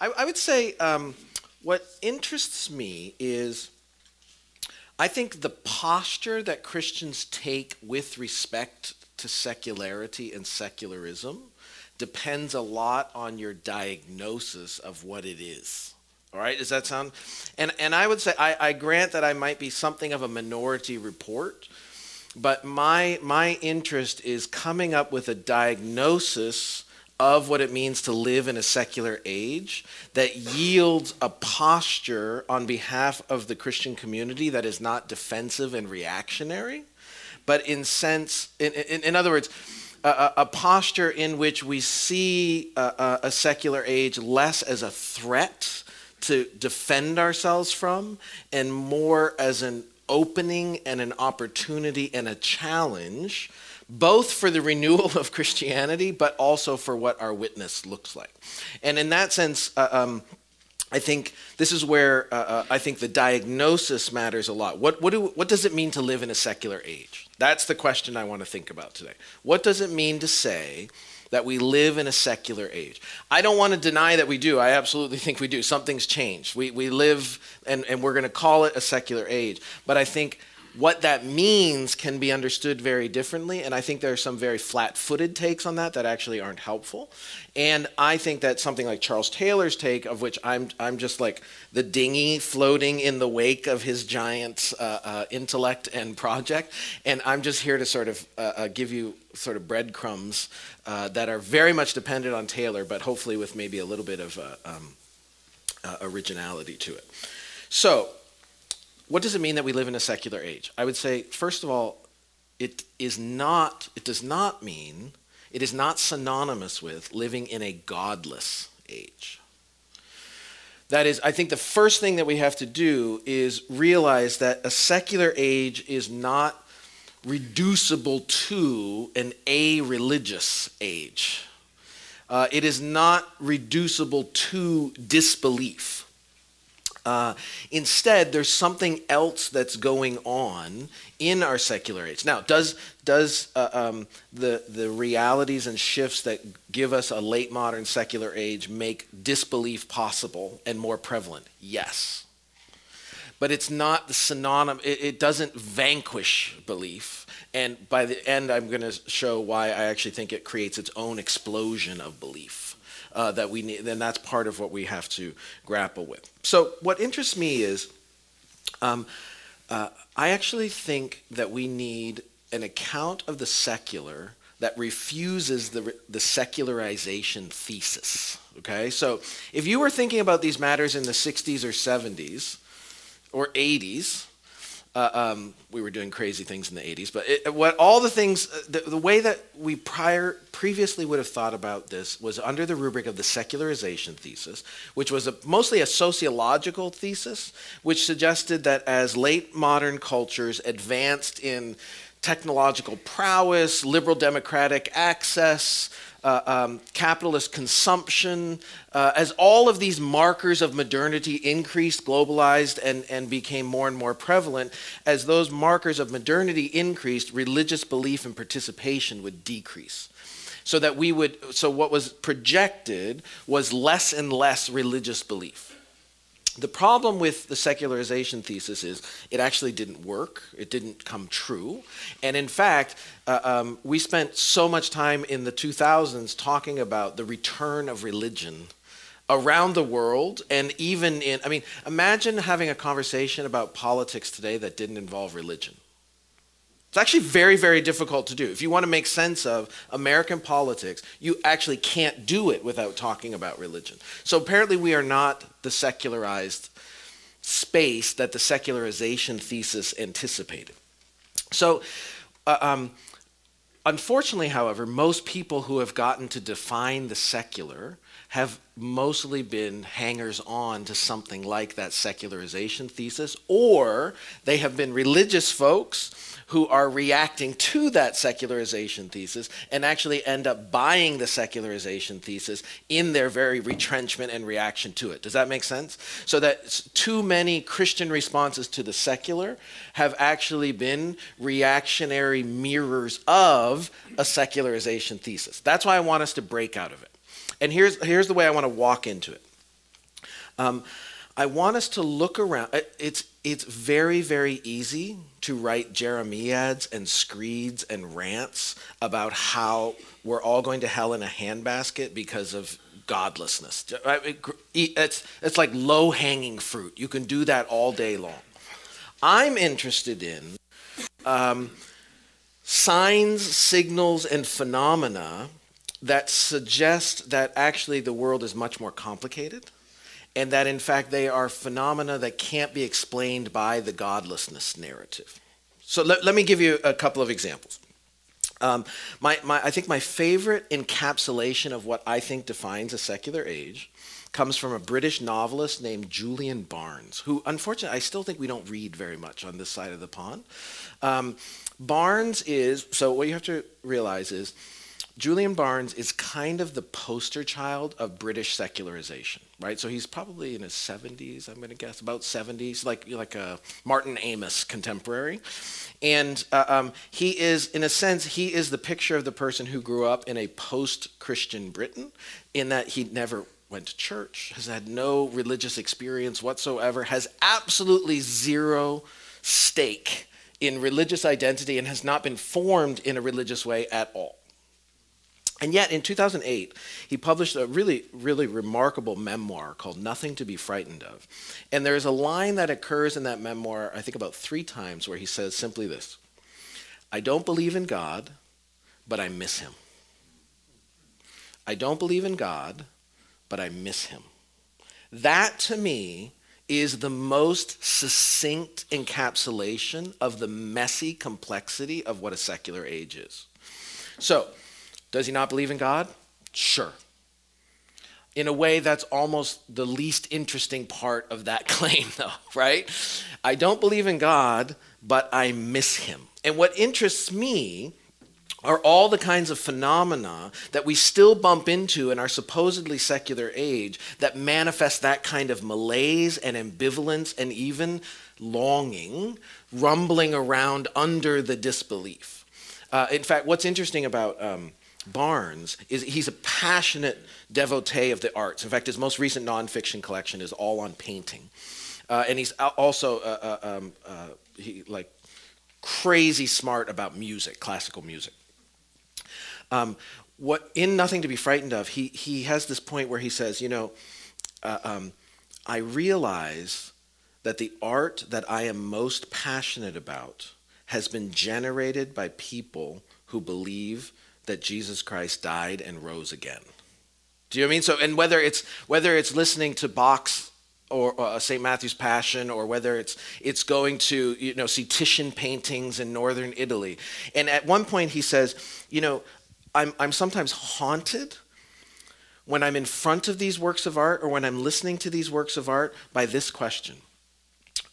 I, I would say um, what interests me is I think the posture that Christians take with respect to secularity and secularism depends a lot on your diagnosis of what it is. All right, does that sound? And and I would say I, I grant that I might be something of a minority report, but my my interest is coming up with a diagnosis of what it means to live in a secular age that yields a posture on behalf of the Christian community that is not defensive and reactionary, but in sense, in, in, in other words, a, a, posture in which we see a, a secular age less as a threat to defend ourselves from and more as an opening and an opportunity and a challenge both for the renewal of Christianity, but also for what our witness looks like. And in that sense, uh, um, I think this is where uh, uh, I think the diagnosis matters a lot. What, what, do, what does it mean to live in a secular age? That's the question I want to think about today. What does it mean to say that we live in a secular age? I don't want to deny that we do. I absolutely think we do. Something's changed. We, we live, and, and we're going to call it a secular age. But I think what that means can be understood very differently. And I think there are some very flat footed takes on that that actually aren't helpful. And I think that something like Charles Taylor's take, of which I'm, I'm just like the dinghy floating in the wake of his giant uh, uh, intellect and project. And I'm just here to sort of uh, uh give you sort of breadcrumbs uh, that are very much dependent on Taylor, but hopefully with maybe a little bit of uh, um, originality to it. So, what does it mean that we live in a secular age? I would say, first of all, it is not, it does not mean, it is not synonymous with living in a godless age. That is, I think the first thing that we have to do is realize that a secular age is not reducible to an a religious age. Uh, it is not reducible to disbelief. Uh, instead, there's something else that's going on in our secular age. Now, does does uh, um, the the realities and shifts that give us a late modern secular age make disbelief possible and more prevalent? Yes, but it's not the synonym. It, it doesn't vanquish belief. And by the end, I'm going to show why I actually think it creates its own explosion of belief uh, that we need, then that's part of what we have to grapple with. So, what interests me is um, uh, I actually think that we need an account of the secular that refuses the, the secularization thesis. Okay, so if you were thinking about these matters in the 60s or 70s or 80s, uh, um, we were doing crazy things in the 80s, but it, what all the things, uh, the, the, way that we prior previously would have thought about this was under the rubric of the secularization thesis, which was a, mostly a sociological thesis, which suggested that as late modern cultures advanced in technological prowess, liberal democratic access, uh, um, capitalist consumption, uh, as all of these markers of modernity increased, globalized, and, and became more and more prevalent, as those markers of modernity increased, religious belief and participation would decrease. So that we would, so what was projected was less and less religious belief. The problem with the secularization thesis is it actually didn't work. It didn't come true. And in fact, uh, um, we spent so much time in the 2000s talking about the return of religion around the world and even in, I mean, imagine having a conversation about politics today that didn't involve religion. It's actually very, very difficult to do. If you want to make sense of American politics, you actually can't do it without talking about religion. So apparently, we are not the secularized space that the secularization thesis anticipated. So, uh, um, unfortunately, however, most people who have gotten to define the secular have mostly been hangers on to something like that secularization thesis, or they have been religious folks who are reacting to that secularization thesis and actually end up buying the secularization thesis in their very retrenchment and reaction to it. Does that make sense? So that too many Christian responses to the secular have actually been reactionary mirrors of a secularization thesis. That's why I want us to break out of it. And here's, here's the way I want to walk into it. Um, I want us to look around. It's it's very very easy to write jeremiads and screeds and rants about how we're all going to hell in a handbasket because of godlessness. It's it's like low hanging fruit. You can do that all day long. I'm interested in um, signs, signals, and phenomena that suggest that actually the world is much more complicated and that in fact they are phenomena that can't be explained by the godlessness narrative. So let, let me give you a couple of examples. Um, my, my, I think my favorite encapsulation of what I think defines a secular age comes from a British novelist named Julian Barnes, who unfortunately I still think we don't read very much on this side of the pond. Um, Barnes is, so what you have to realize is, Julian Barnes is kind of the poster child of British secularization, right? So he's probably in his 70s, I'm going to guess, about 70s, like like a Martin Amis contemporary. And uh, um, he is, in a sense, he is the picture of the person who grew up in a post-Christian Britain, in that he never went to church, has had no religious experience whatsoever, has absolutely zero stake in religious identity, and has not been formed in a religious way at all. And yet, in 2008, he published a really, really remarkable memoir called Nothing to Be Frightened of. And there's a line that occurs in that memoir, I think about three times, where he says simply this I don't believe in God, but I miss him. I don't believe in God, but I miss him. That to me is the most succinct encapsulation of the messy complexity of what a secular age is. So, does he not believe in God? Sure. In a way, that's almost the least interesting part of that claim, though, right? I don't believe in God, but I miss him. And what interests me are all the kinds of phenomena that we still bump into in our supposedly secular age that manifest that kind of malaise and ambivalence and even longing rumbling around under the disbelief. Uh, in fact, what's interesting about um, Barnes is he's a passionate devotee of the arts. In fact, his most recent nonfiction collection is all on painting, uh, and he's also uh, uh, um, uh, he like crazy smart about music, classical music. Um, what in Nothing to Be Frightened of, he he has this point where he says, you know, uh, um, I realize that the art that I am most passionate about has been generated by people who believe that Jesus Christ died and rose again. Do you know I mean? So, and whether it's whether it's listening to Bach's or uh, St. Matthew's Passion, or whether it's it's going to you know see Titian paintings in northern Italy, and at one point he says, you know, I'm I'm sometimes haunted when I'm in front of these works of art or when I'm listening to these works of art by this question: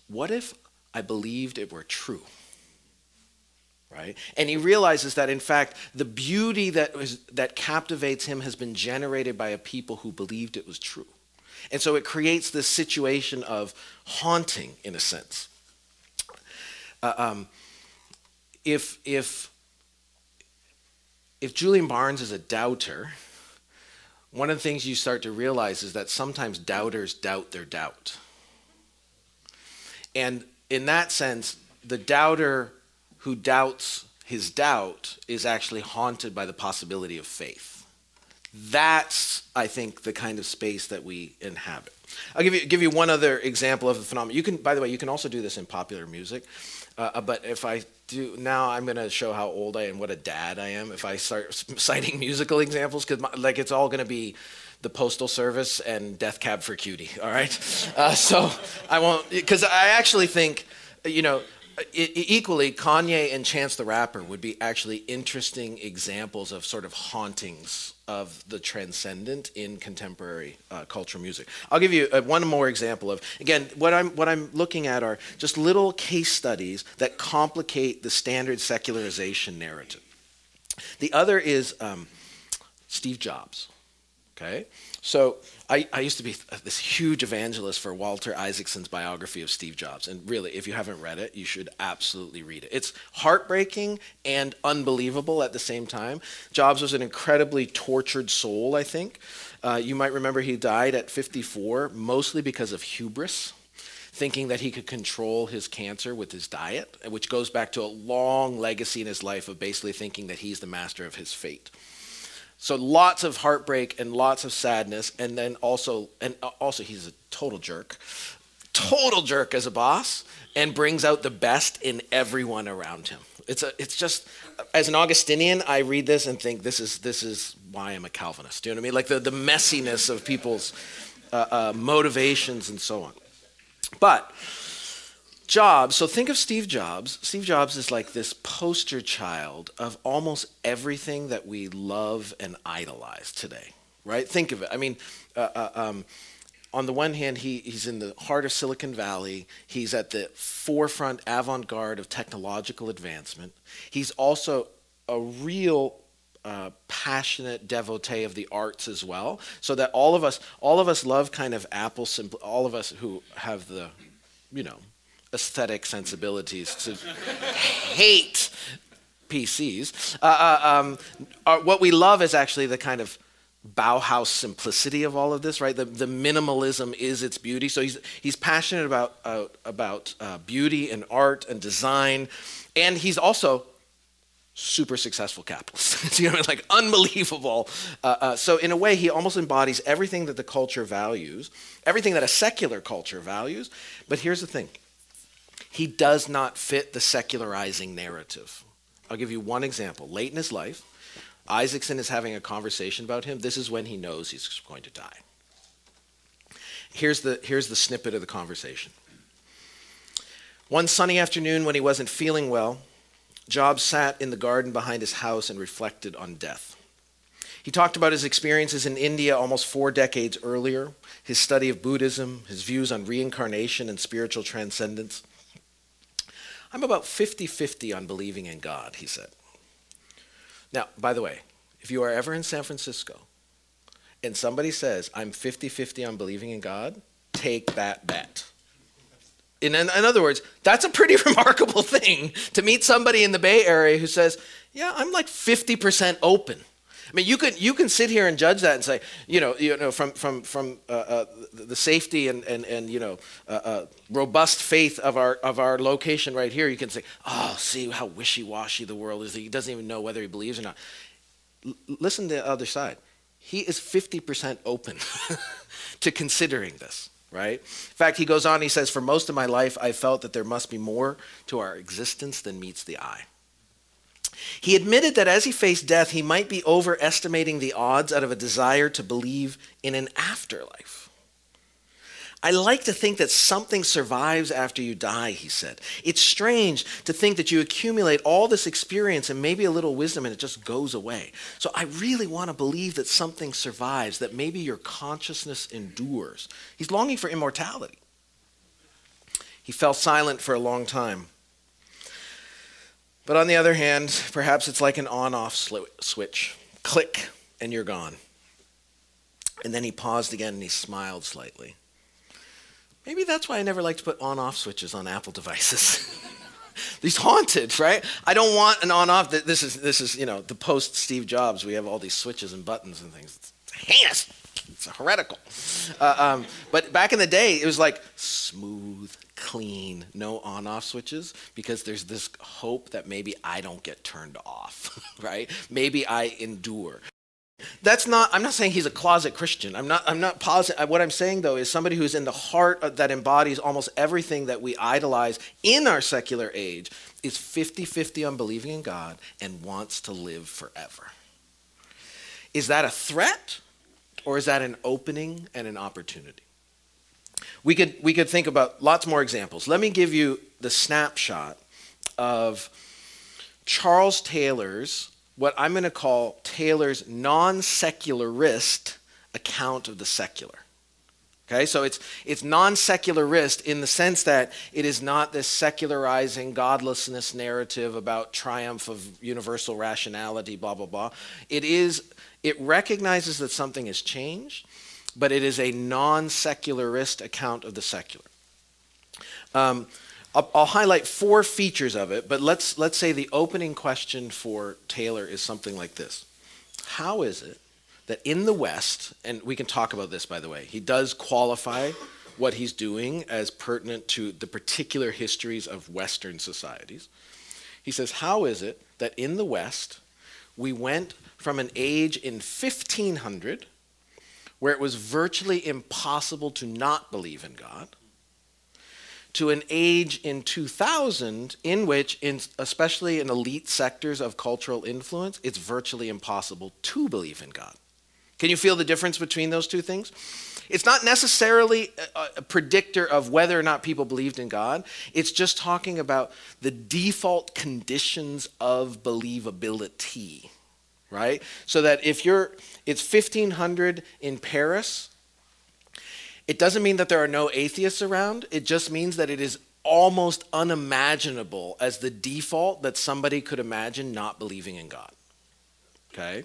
What if I believed it were true? Right? And he realizes that in fact the beauty that was that captivates him has been generated by a people who believed it was true. And so it creates this situation of haunting in a sense. Uh, um, if if if Julian Barnes is a doubter, one of the things you start to realize is that sometimes doubters doubt their doubt. And in that sense, the doubter who doubts his doubt is actually haunted by the possibility of faith. That's, I think, the kind of space that we inhabit. I'll give you give you one other example of the phenomenon. You can, by the way, you can also do this in popular music. Uh, uh but if I do now, I'm going to show how old I am, what a dad I am. If I start citing musical examples, because like it's all going to be the Postal Service and Death Cab for Cutie. All right, uh, so I won't because I actually think, you know, equally, Kanye and Chance the Rapper would be actually interesting examples of sort of hauntings of the transcendent in contemporary uh, cultural music. I'll give you uh, one more example of again what I'm what I'm looking at are just little case studies that complicate the standard secularization narrative. The other is um, Steve Jobs. Okay? So I, I used to be this huge evangelist for Walter Isaacson's biography of Steve Jobs. And really, if you haven't read it, you should absolutely read it. It's heartbreaking and unbelievable at the same time. Jobs was an incredibly tortured soul, I think. Uh, you might remember he died at 54, mostly because of hubris thinking that he could control his cancer with his diet, which goes back to a long legacy in his life of basically thinking that he's the master of his fate. So lots of heartbreak and lots of sadness, and then also, and also he's a total jerk, total jerk as a boss, and brings out the best in everyone around him. It's a, it's just, as an Augustinian, I read this and think this is this is why I'm a Calvinist. Do you know what I mean? Like the the messiness of people's uh, uh, motivations and so on. But Jobs, so think of Steve Jobs. Steve Jobs is like this poster child of almost everything that we love and idolize today, right? Think of it. I mean, uh, uh, um, on the one hand, he, he's in the heart of Silicon Valley. He's at the forefront, avant garde of technological advancement. He's also a real uh, passionate devotee of the arts as well. So that all of us, all of us love kind of Apple. All of us who have the, you know, aesthetic sensibilities to hate PCs. Uh, uh, um, are, what we love is actually the kind of Bauhaus simplicity of all of this, right? The, the minimalism is its beauty. So he's, he's passionate about, uh, about uh, beauty and art and design. And he's also super successful capitalist. you know, I mean? like unbelievable. Uh, uh, so in a way, he almost embodies everything that the culture values, everything that a secular culture values. But here's the thing: he does not fit the secularizing narrative. I'll give you one example. Late in his life, Isaacson is having a conversation about him. This is when he knows he's going to die. Here's the, here's the snippet of the conversation. One sunny afternoon, when he wasn't feeling well, Jobs sat in the garden behind his house and reflected on death. He talked about his experiences in India almost four decades earlier, his study of Buddhism, his views on reincarnation and spiritual transcendence. I'm about 50 50 on believing in God, he said. Now, by the way, if you are ever in San Francisco and somebody says, I'm 50 50 on believing in God, take that bet. In, in, in, other words, that's a pretty remarkable thing to meet somebody in the Bay Area who says, Yeah, I'm like 50% open. I mean, you can you can sit here and judge that and say, you know, you know, from from from uh, uh, the safety and and and you know, uh, uh, robust faith of our of our location right here. You can say, oh, see how wishy washy the world is. He doesn't even know whether he believes or not. L- listen to the other side. He is fifty percent open to considering this. Right? In fact, he goes on. He says, "For most of my life, I felt that there must be more to our existence than meets the eye." He admitted that as he faced death, he might be overestimating the odds out of a desire to believe in an afterlife. I like to think that something survives after you die, he said. It's strange to think that you accumulate all this experience and maybe a little wisdom and it just goes away. So I really want to believe that something survives, that maybe your consciousness endures. He's longing for immortality. He fell silent for a long time. But on the other hand, perhaps it's like an on off switch click, and you're gone. And then he paused again and he smiled slightly. Maybe that's why I never like to put on off switches on Apple devices. these haunted, right? I don't want an on off. This is, this is, you know, the post Steve Jobs. We have all these switches and buttons and things. It's heinous. It's heretical. Uh, um, but back in the day, it was like smooth, clean, no on off switches because there's this hope that maybe I don't get turned off, right? Maybe I endure. That's not, I'm not saying he's a closet Christian. I'm not, I'm not positive. Uh, what I'm saying though is somebody who's in the heart of, that embodies almost everything that we idolize in our secular age is 50 50 on believing in God and wants to live forever. Is that a threat or is that an opening and an opportunity? We could, we could think about lots more examples. Let me give you the snapshot of Charles Taylor's, what I'm going to call Taylor's non secularist account of the secular. Okay, so it's it's non-secularist in the sense that it is not this secularizing godlessness narrative about triumph of universal rationality, blah blah blah. It is it recognizes that something has changed, but it is a non-secularist account of the secular. Um, I'll, I'll highlight four features of it, but let's let's say the opening question for Taylor is something like this: How is it that in the West, and we can talk about this by the way, he does qualify what he's doing as pertinent to the particular histories of Western societies. He says, How is it that in the West we went from an age in 1500 where it was virtually impossible to not believe in God to an age in 2000 in which, in, especially in elite sectors of cultural influence, it's virtually impossible to believe in God? Can you feel the difference between those two things? It's not necessarily a, a, predictor of whether or not people believed in God. It's just talking about the default conditions of believability, right? So that if you're, it's 1500 in Paris, it doesn't mean that there are no atheists around. It just means that it is almost unimaginable as the default that somebody could imagine not believing in God. Okay?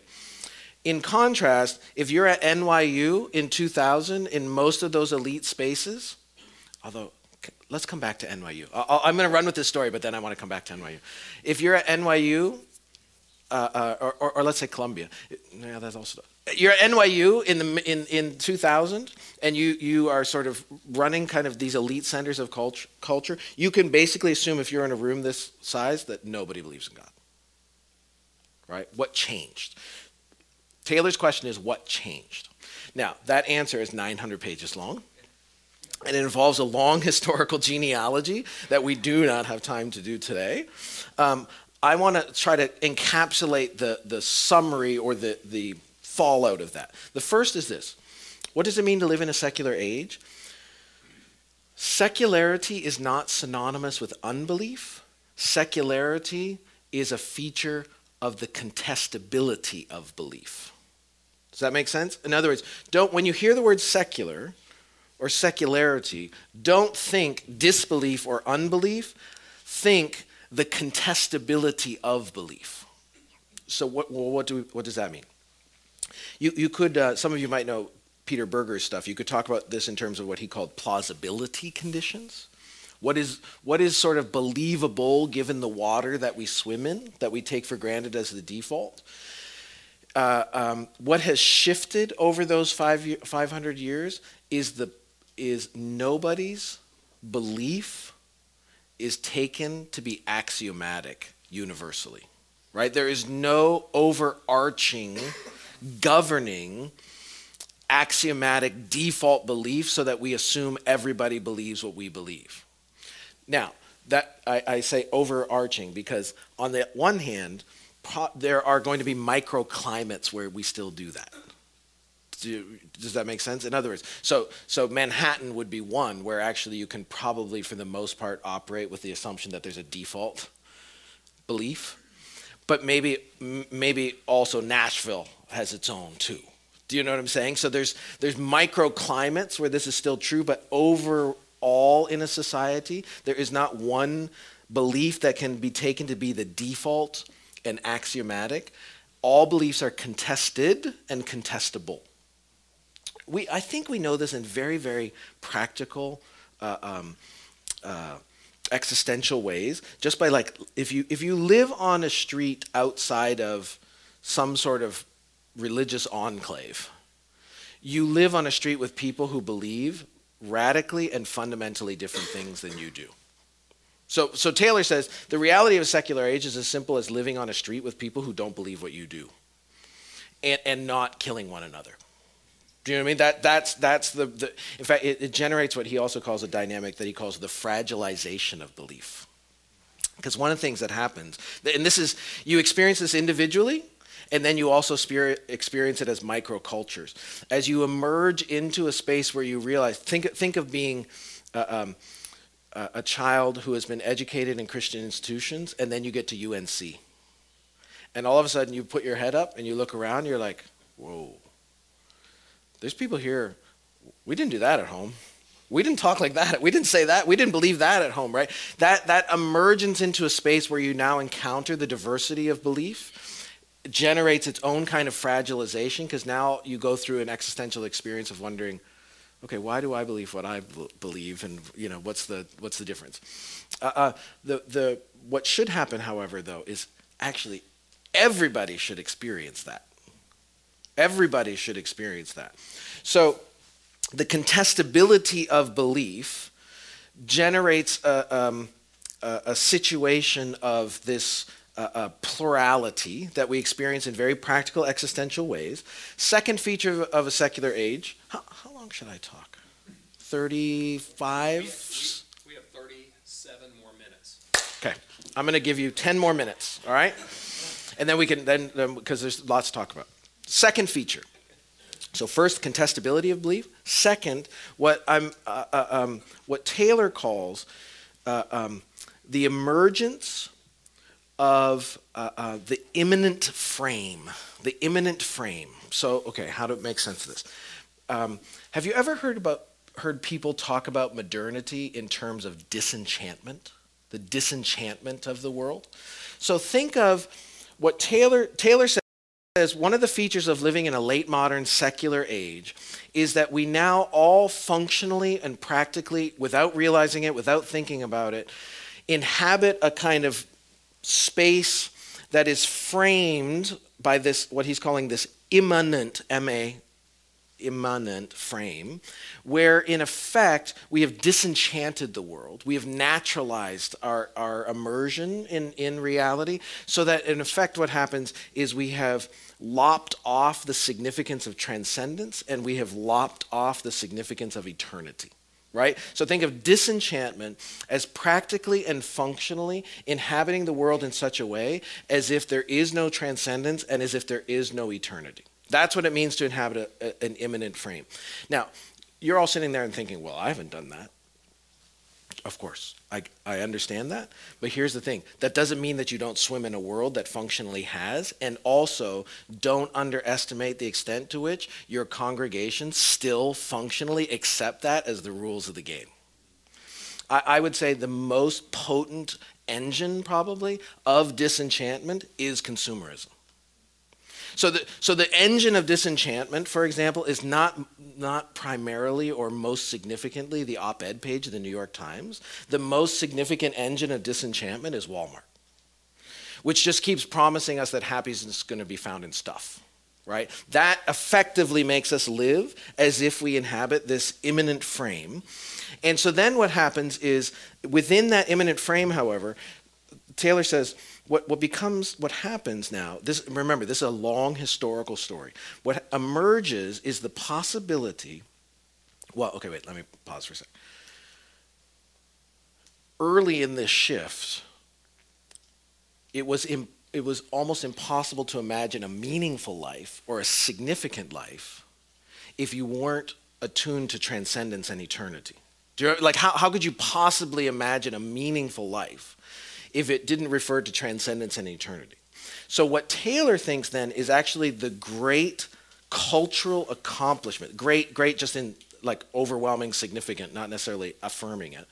In contrast, if you're at NYU in 2000, in most of those elite spaces, although let's come back to NYU. i am going to run with this story, but then I want to come back to NYU. If you're at NYU, uh, or, or, or, let's say Columbia, yeah, that's also. You're at NYU in the in, in 2000, and you you are sort of running kind of these elite centers of culture. Culture. You can basically assume if you're in a room this size that nobody believes in God. Right? What changed? Taylor's question is what changed? Now, that answer is 900 pages long. And it involves a long historical genealogy that we do not have time to do today. Um, I want to try to encapsulate the, the summary or the, the fallout of that. The first is this What does it mean to live in a secular age? Secularity is not synonymous with unbelief. Secularity is a feature of the contestability of belief. Does that make sense? In other words, don't when you hear the word secular or secularity, don't think disbelief or unbelief. Think the contestability of belief. So what, what, do we, what does that mean? You, you could, uh, some of you might know Peter Berger's stuff. You could talk about this in terms of what he called plausibility conditions. What is, what is sort of believable given the water that we swim in, that we take for granted as the default? uh, um, what has shifted over those five, 500 years is, the, is nobody's belief is taken to be axiomatic universally, right? There is no overarching, governing, axiomatic default belief so that we assume everybody believes what we believe. Now, that I, I say overarching because on the one hand, there are going to be microclimates where we still do that. Do, does that make sense? In other words, so so Manhattan would be one where actually you can probably, for the most part, operate with the assumption that there's a default belief, but maybe maybe also Nashville has its own too. Do you know what I'm saying? So there's there's microclimates where this is still true, but overall in a society, there is not one belief that can be taken to be the default and axiomatic. All beliefs are contested and contestable. We, I think we know this in very, very practical, uh, um, uh, existential ways. Just by like, if you if you live on a street outside of some sort of religious enclave, you live on a street with people who believe radically and fundamentally different things than you do. So, so Taylor says the reality of a secular age is as simple as living on a street with people who don't believe what you do and, and not killing one another. Do you know what I mean? That, that's, that's the, the in fact, it, it generates what he also calls a dynamic that he calls the fragilization of belief. Because one of the things that happens, and this is, you experience this individually, and then you also experience it as microcultures. As you emerge into a space where you realize, think, think of being um, a child who has been educated in Christian institutions, and then you get to UNC. And all of a sudden, you put your head up and you look around, you're like, whoa. There's people here We didn't do that at home. We didn't talk like that. We didn't say that. We didn't believe that at home, right? That that emergence into a space where you now encounter the diversity of belief generates its own kind of fragilization because now you go through an existential experience of wondering, okay, why do I believe what I b- believe, and you know, what's the what's the difference? Uh, uh, the the what should happen, however, though, is actually everybody should experience that. Everybody should experience that. So the contestability of belief generates a, um, a, a situation of this uh, uh, plurality that we experience in very practical existential ways. Second feature of, of a secular age. How, how, long should I talk? 35? We, we, we have 37 more minutes. Okay. I'm going to give you 10 more minutes, all right? And then we can, then, because there's lots to talk about. Second feature so first, contestability of belief. Second, what I'm uh, uh, um, what Taylor calls uh, um, the emergence of uh, uh, the immanent frame. The immanent frame. So okay, how to make sense of this? Um, have you ever heard about heard people talk about modernity in terms of disenchantment? The disenchantment of the world. So think of what Taylor Taylor said says one of the features of living in a late modern secular age is that we now all functionally and practically, without realizing it, without thinking about it, inhabit a kind of space that is framed by this, what he's calling this immanent, M A immanent frame, where in effect we have disenchanted the world. We have naturalized our, our immersion in, in reality, so that in effect what happens is we have lopped off the significance of transcendence and we have lopped off the significance of eternity right? So think of disenchantment as practically and functionally inhabiting the world in such a way as if there is no transcendence and as if there is no eternity. That's what it means to inhabit a, a, an immanent frame. Now, you're all sitting there and thinking, well, I haven't done that. Of course, I, I understand that. But here's the thing that doesn't mean that you don't swim in a world that functionally has. And also, don't underestimate the extent to which your congregation still functionally accept that as the rules of the game. I, I would say the most potent engine, probably, of disenchantment is consumerism. So the, so the engine of disenchantment, for example, is not, not primarily or most significantly the op ed page of the New York Times. The most significant engine of disenchantment is Walmart, which just keeps promising us that happiness is going to be found in stuff. Right? That effectively makes us live as if we inhabit this immanent frame. And so then what happens is within that immanent frame, however, Taylor says, what, what becomes, what happens now, this, remember, this is a long historical story. What emerges is the possibility, well, okay, wait, let me pause for a second. Early in this shift, it was, Im- it was almost impossible to imagine a meaningful life or a significant life if you weren't attuned to transcendence and eternity. You, like, how, how could you possibly imagine a meaningful life if it didn't refer to transcendence and eternity. So, what Taylor thinks then is actually the great cultural accomplishment, great, great just in like overwhelming, significant, not necessarily affirming it.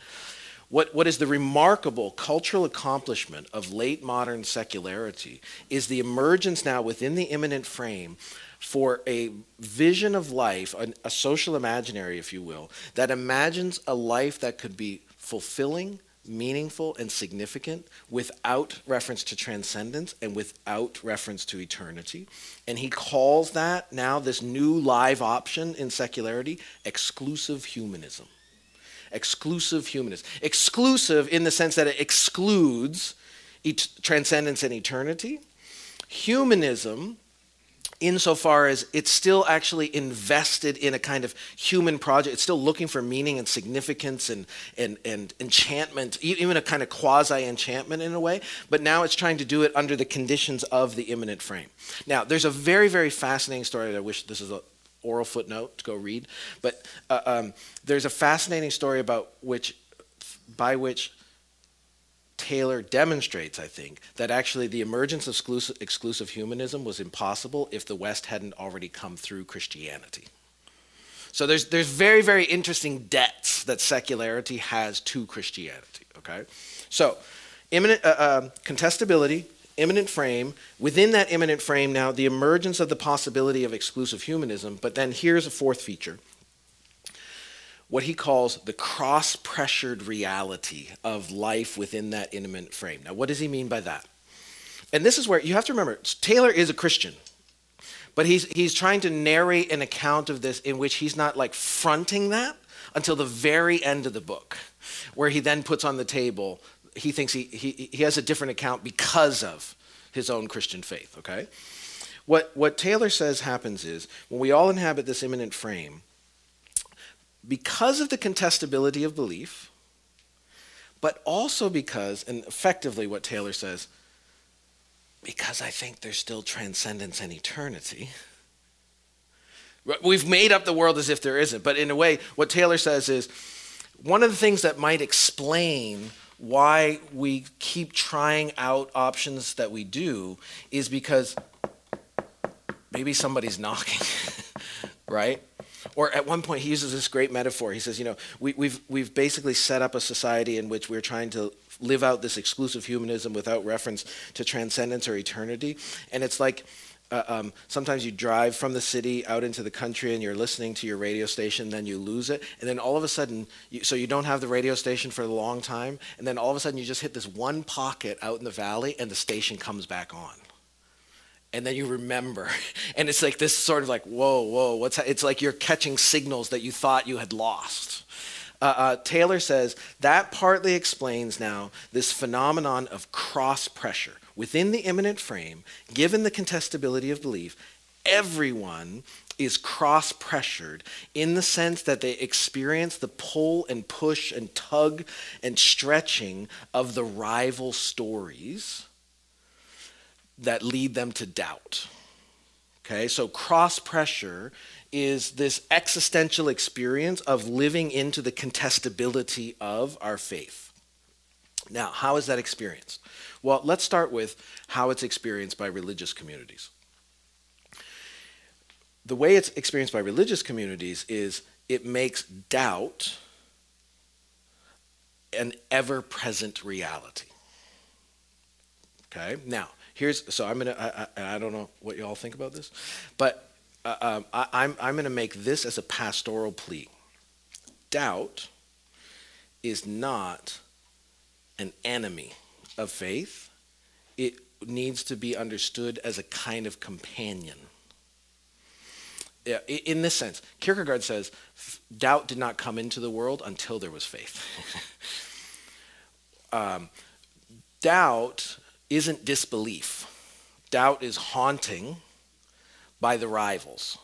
What, what is the remarkable cultural accomplishment of late modern secularity is the emergence now within the immanent frame for a vision of life, a, a social imaginary, if you will, that imagines a life that could be fulfilling, meaningful and significant without reference to transcendence and without reference to eternity. And he calls that now this new live option in secularity exclusive humanism. Exclusive humanism. Exclusive in the sense that it excludes et- transcendence and eternity. Humanism insofar as it's still actually invested in a kind of human project. It's still looking for meaning and significance and, and, and enchantment, even a kind of quasi enchantment in a way, but now it's trying to do it under the conditions of the immanent frame. Now, there's a very, very fascinating story that I wish this is a oral footnote to go read, but uh, um, there's a fascinating story about which, by which Taylor demonstrates, I think, that actually the emergence of exclusive, exclusive, humanism was impossible if the West hadn't already come through Christianity. So there's there's very very interesting debts that secularity has to Christianity. Okay, so immanent uh, uh, contestability, immanent frame. Within that immanent frame, now the emergence of the possibility of exclusive humanism. But then here's a fourth feature what he calls the cross pressured reality of life within that immanent frame. Now, what does he mean by that? And this is where you have to remember Taylor is a Christian, but he's, he's trying to narrate an account of this in which he's not like fronting that until the very end of the book, where he then puts on the table, he thinks he, he, he has a different account because of his own Christian faith, okay? What, what Taylor says happens is when we all inhabit this immanent frame, because of the contestability of belief, but also because, and effectively what Taylor says, because I think there's still transcendence and eternity. We've made up the world as if there isn't, but in a way, what Taylor says is one of the things that might explain why we keep trying out options that we do is because maybe somebody's knocking, right? Or at one point, he uses this great metaphor. He says, you know, we, we've, we've basically set up a society in which we're trying to live out this exclusive humanism without reference to transcendence or eternity. And it's like, uh, um, sometimes you drive from the city out into the country and you're listening to your radio station, then you lose it, and then all of a sudden, you, so you don't have the radio station for a long time, and then all of a sudden you just hit this one pocket out in the valley, and the station comes back on and then you remember. And it's like this sort of like whoa whoa what's that? it's like you're catching signals that you thought you had lost. Uh, uh, taylor says that partly explains now this phenomenon of cross pressure within the immanent frame. Given the contestability of belief everyone is cross pressured in the sense that they experience the pull and push and tug and stretching of the rival stories that lead them to doubt. Okay, so cross pressure is this existential experience of living into the contestability of our faith. Now, how is that experienced? Well, let's start with how it's experienced by religious communities. The way it's experienced by religious communities is it makes doubt an ever present reality. Okay, now here's so I'm gonna I, I, I don't know what you all think about this, but uh, um, I, I'm I'm gonna make this as a pastoral plea. Doubt is not an enemy of faith. It needs to be understood as a kind of companion. In this sense, Kierkegaard says, doubt did not come into the world until there was faith. um, doubt isn't disbelief. Doubt is haunting by the rivals.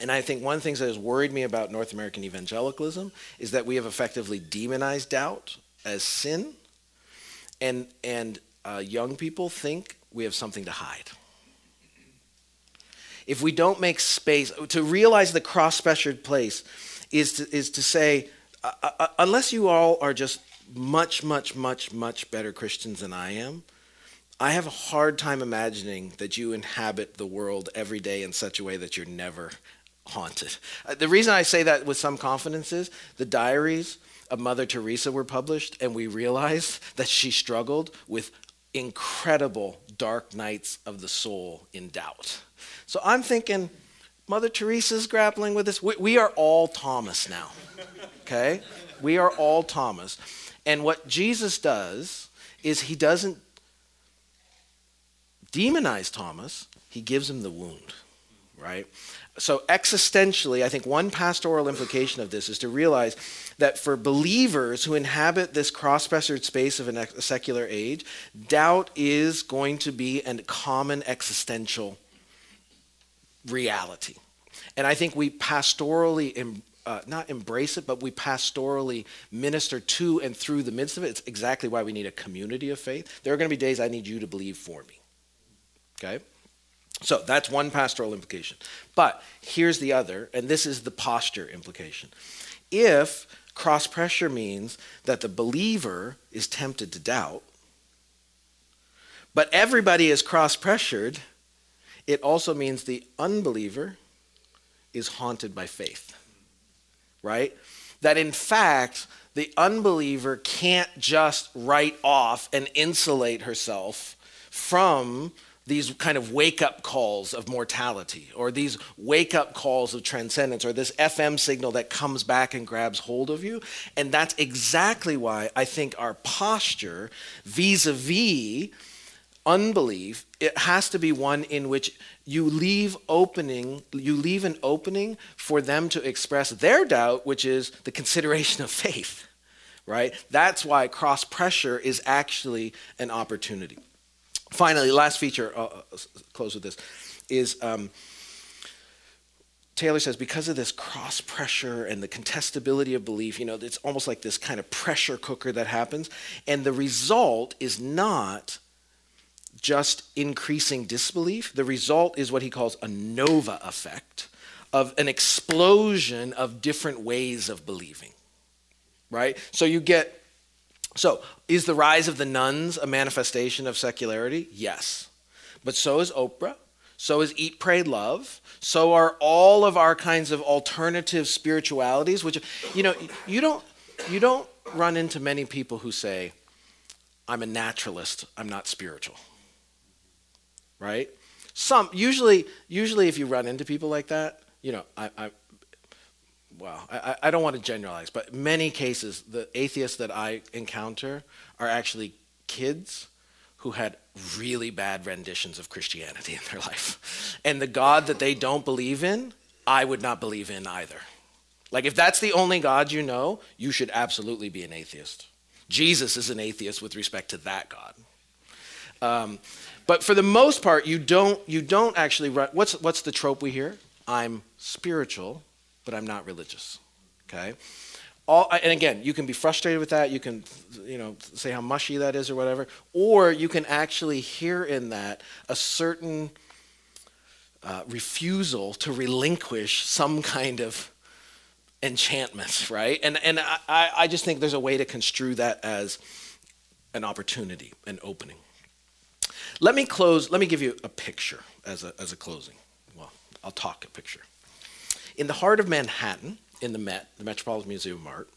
And I think one of the things that has worried me about North American evangelicalism is that we have effectively demonized doubt as sin, and, and uh, young people think we have something to hide. If we don't make space, to realize the cross pressured place is to, is to say, uh, uh, unless you all are just much, much, much, much better Christians than I am, I have a hard time imagining that you inhabit the world every day in such a way that you're never haunted. Uh, the reason I say that with some confidence is the diaries of Mother Teresa were published, and we realized that she struggled with incredible dark nights of the soul in doubt. So I'm thinking, Mother Teresa's grappling with this. We, we are all Thomas now, okay? We are all Thomas. And what Jesus does is he doesn't demonize Thomas, he gives him the wound, right? So, existentially, I think one pastoral implication of this is to realize that for believers who inhabit this cross pressured space of a secular age, doubt is going to be a common existential reality. And I think we pastorally uh, not embrace it, but we pastorally minister to and through the midst of it. It's exactly why we need a community of faith. There are going to be days I need you to believe for me. Okay? So that's one pastoral implication. But here's the other, and this is the posture implication. If cross pressure means that the believer is tempted to doubt, but everybody is cross pressured, it also means the unbeliever is haunted by faith, right? That in fact, the unbeliever can't just write off and insulate herself from these kind of wake up calls of mortality or these wake up calls of transcendence or this FM signal that comes back and grabs hold of you. And that's exactly why I think our posture vis a vis unbelief, it has to be one in which you leave opening, you leave an opening for them to express their doubt, which is the consideration of faith. Right? That's why cross pressure is actually an opportunity. Finally, last feature, I'll close with this, is um, Taylor says because of this cross pressure and the contestability of belief, you know, it's almost like this kind of pressure cooker that happens. And the result is not just increasing disbelief. The result is what he calls a nova effect of an explosion of different ways of believing. Right? So you get so, is the rise of the nones a manifestation of secularity? Yes. But so is Oprah. So is Eat, Pray, Love. So are all of our kinds of alternative spiritualities, which, you know, you don't, you don't run into many people who say, I'm a naturalist, I'm not spiritual. Right? Some, usually, usually if you run into people like that, you know, I, I well, I, I don't want to generalize, but many cases, the atheists that I encounter are actually kids who had really bad renditions of Christianity in their life. And the God that they don't believe in, I would not believe in either. Like, if that's the only God you know, you should absolutely be an atheist. Jesus is an atheist with respect to that God. Um, but for the most part, you don't, you don't actually run. What's, what's the trope we hear? I'm spiritual, but I'm not religious. Okay? All, and again, you can be frustrated with that. You can, you know, say how mushy that is or whatever. Or you can actually hear in that a certain uh, refusal to relinquish some kind of enchantment, right? And and I, I just think there's a way to construe that as an opportunity, an opening. Let me close. Let me give you a picture as a as a closing. Well, I'll talk a picture. In the heart of Manhattan, in the Met, the Metropolitan Museum of Art,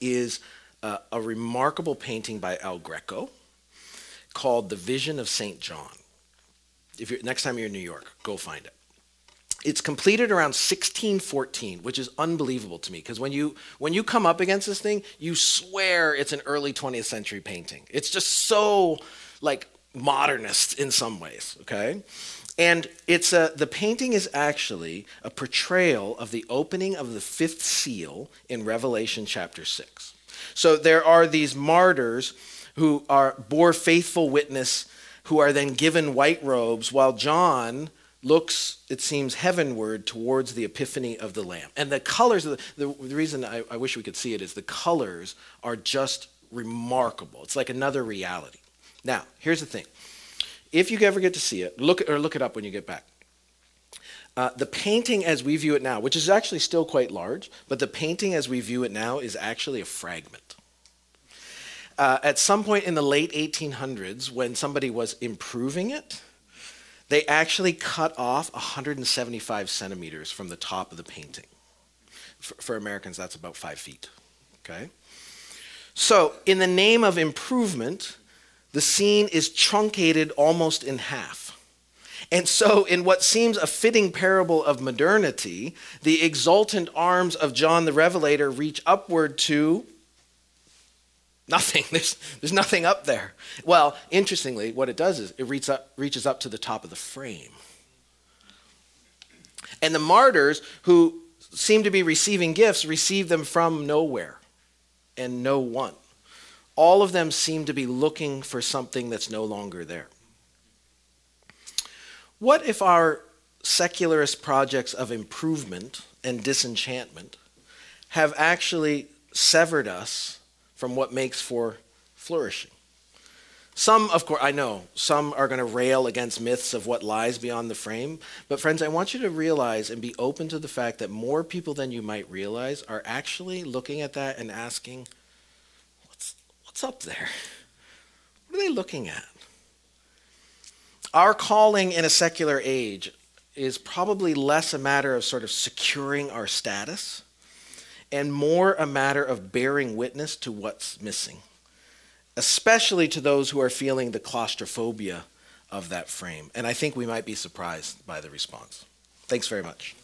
is uh, a remarkable painting by El Greco called The Vision of St. John. If you're, next time you're in New York, go find it. It's completed around 1614, which is unbelievable to me because when you when you come up against this thing, you swear it's an early 20th century painting. It's just so like modernist in some ways, okay? And it's a, the painting is actually a portrayal of the opening of the fifth seal in Revelation chapter 6. So there are these martyrs who are bore faithful witness who are then given white robes while John looks, it seems, heavenward towards the epiphany of the Lamb. And the colors, the, the, the reason I, I wish we could see it is the colors are just remarkable. It's like another reality. Now, here's the thing if you ever get to see it, look or look it up when you get back. Uh, the painting as we view it now, which is actually still quite large, but the painting as we view it now is actually a fragment. Uh, at some point in the late 1800s, when somebody was improving it, they actually cut off 175 centimeters from the top of the painting. For, for Americans, that's about five feet. Okay? So, in the name of improvement, the scene is truncated almost in half. And so, in what seems a fitting parable of modernity, the exultant arms of John the Revelator reach upward to nothing. There's, there's nothing up there. Well, interestingly, what it does is it reaches up, reaches up to the top of the frame. And the martyrs who seem to be receiving gifts receive them from nowhere and no one all of them seem to be looking for something that's no longer there. What if our secularist projects of improvement and disenchantment have actually severed us from what makes for flourishing? Some, of course, I know, some are going to rail against myths of what lies beyond the frame. But, friends, I want you to realize and be open to the fact that more people than you might realize are actually looking at that and asking, What's up there? What are they looking at? Our calling in a secular age is probably less a matter of sort of securing our status and more a matter of bearing witness to what's missing, especially to those who are feeling the claustrophobia of that frame. And I think we might be surprised by the response. Thanks very much.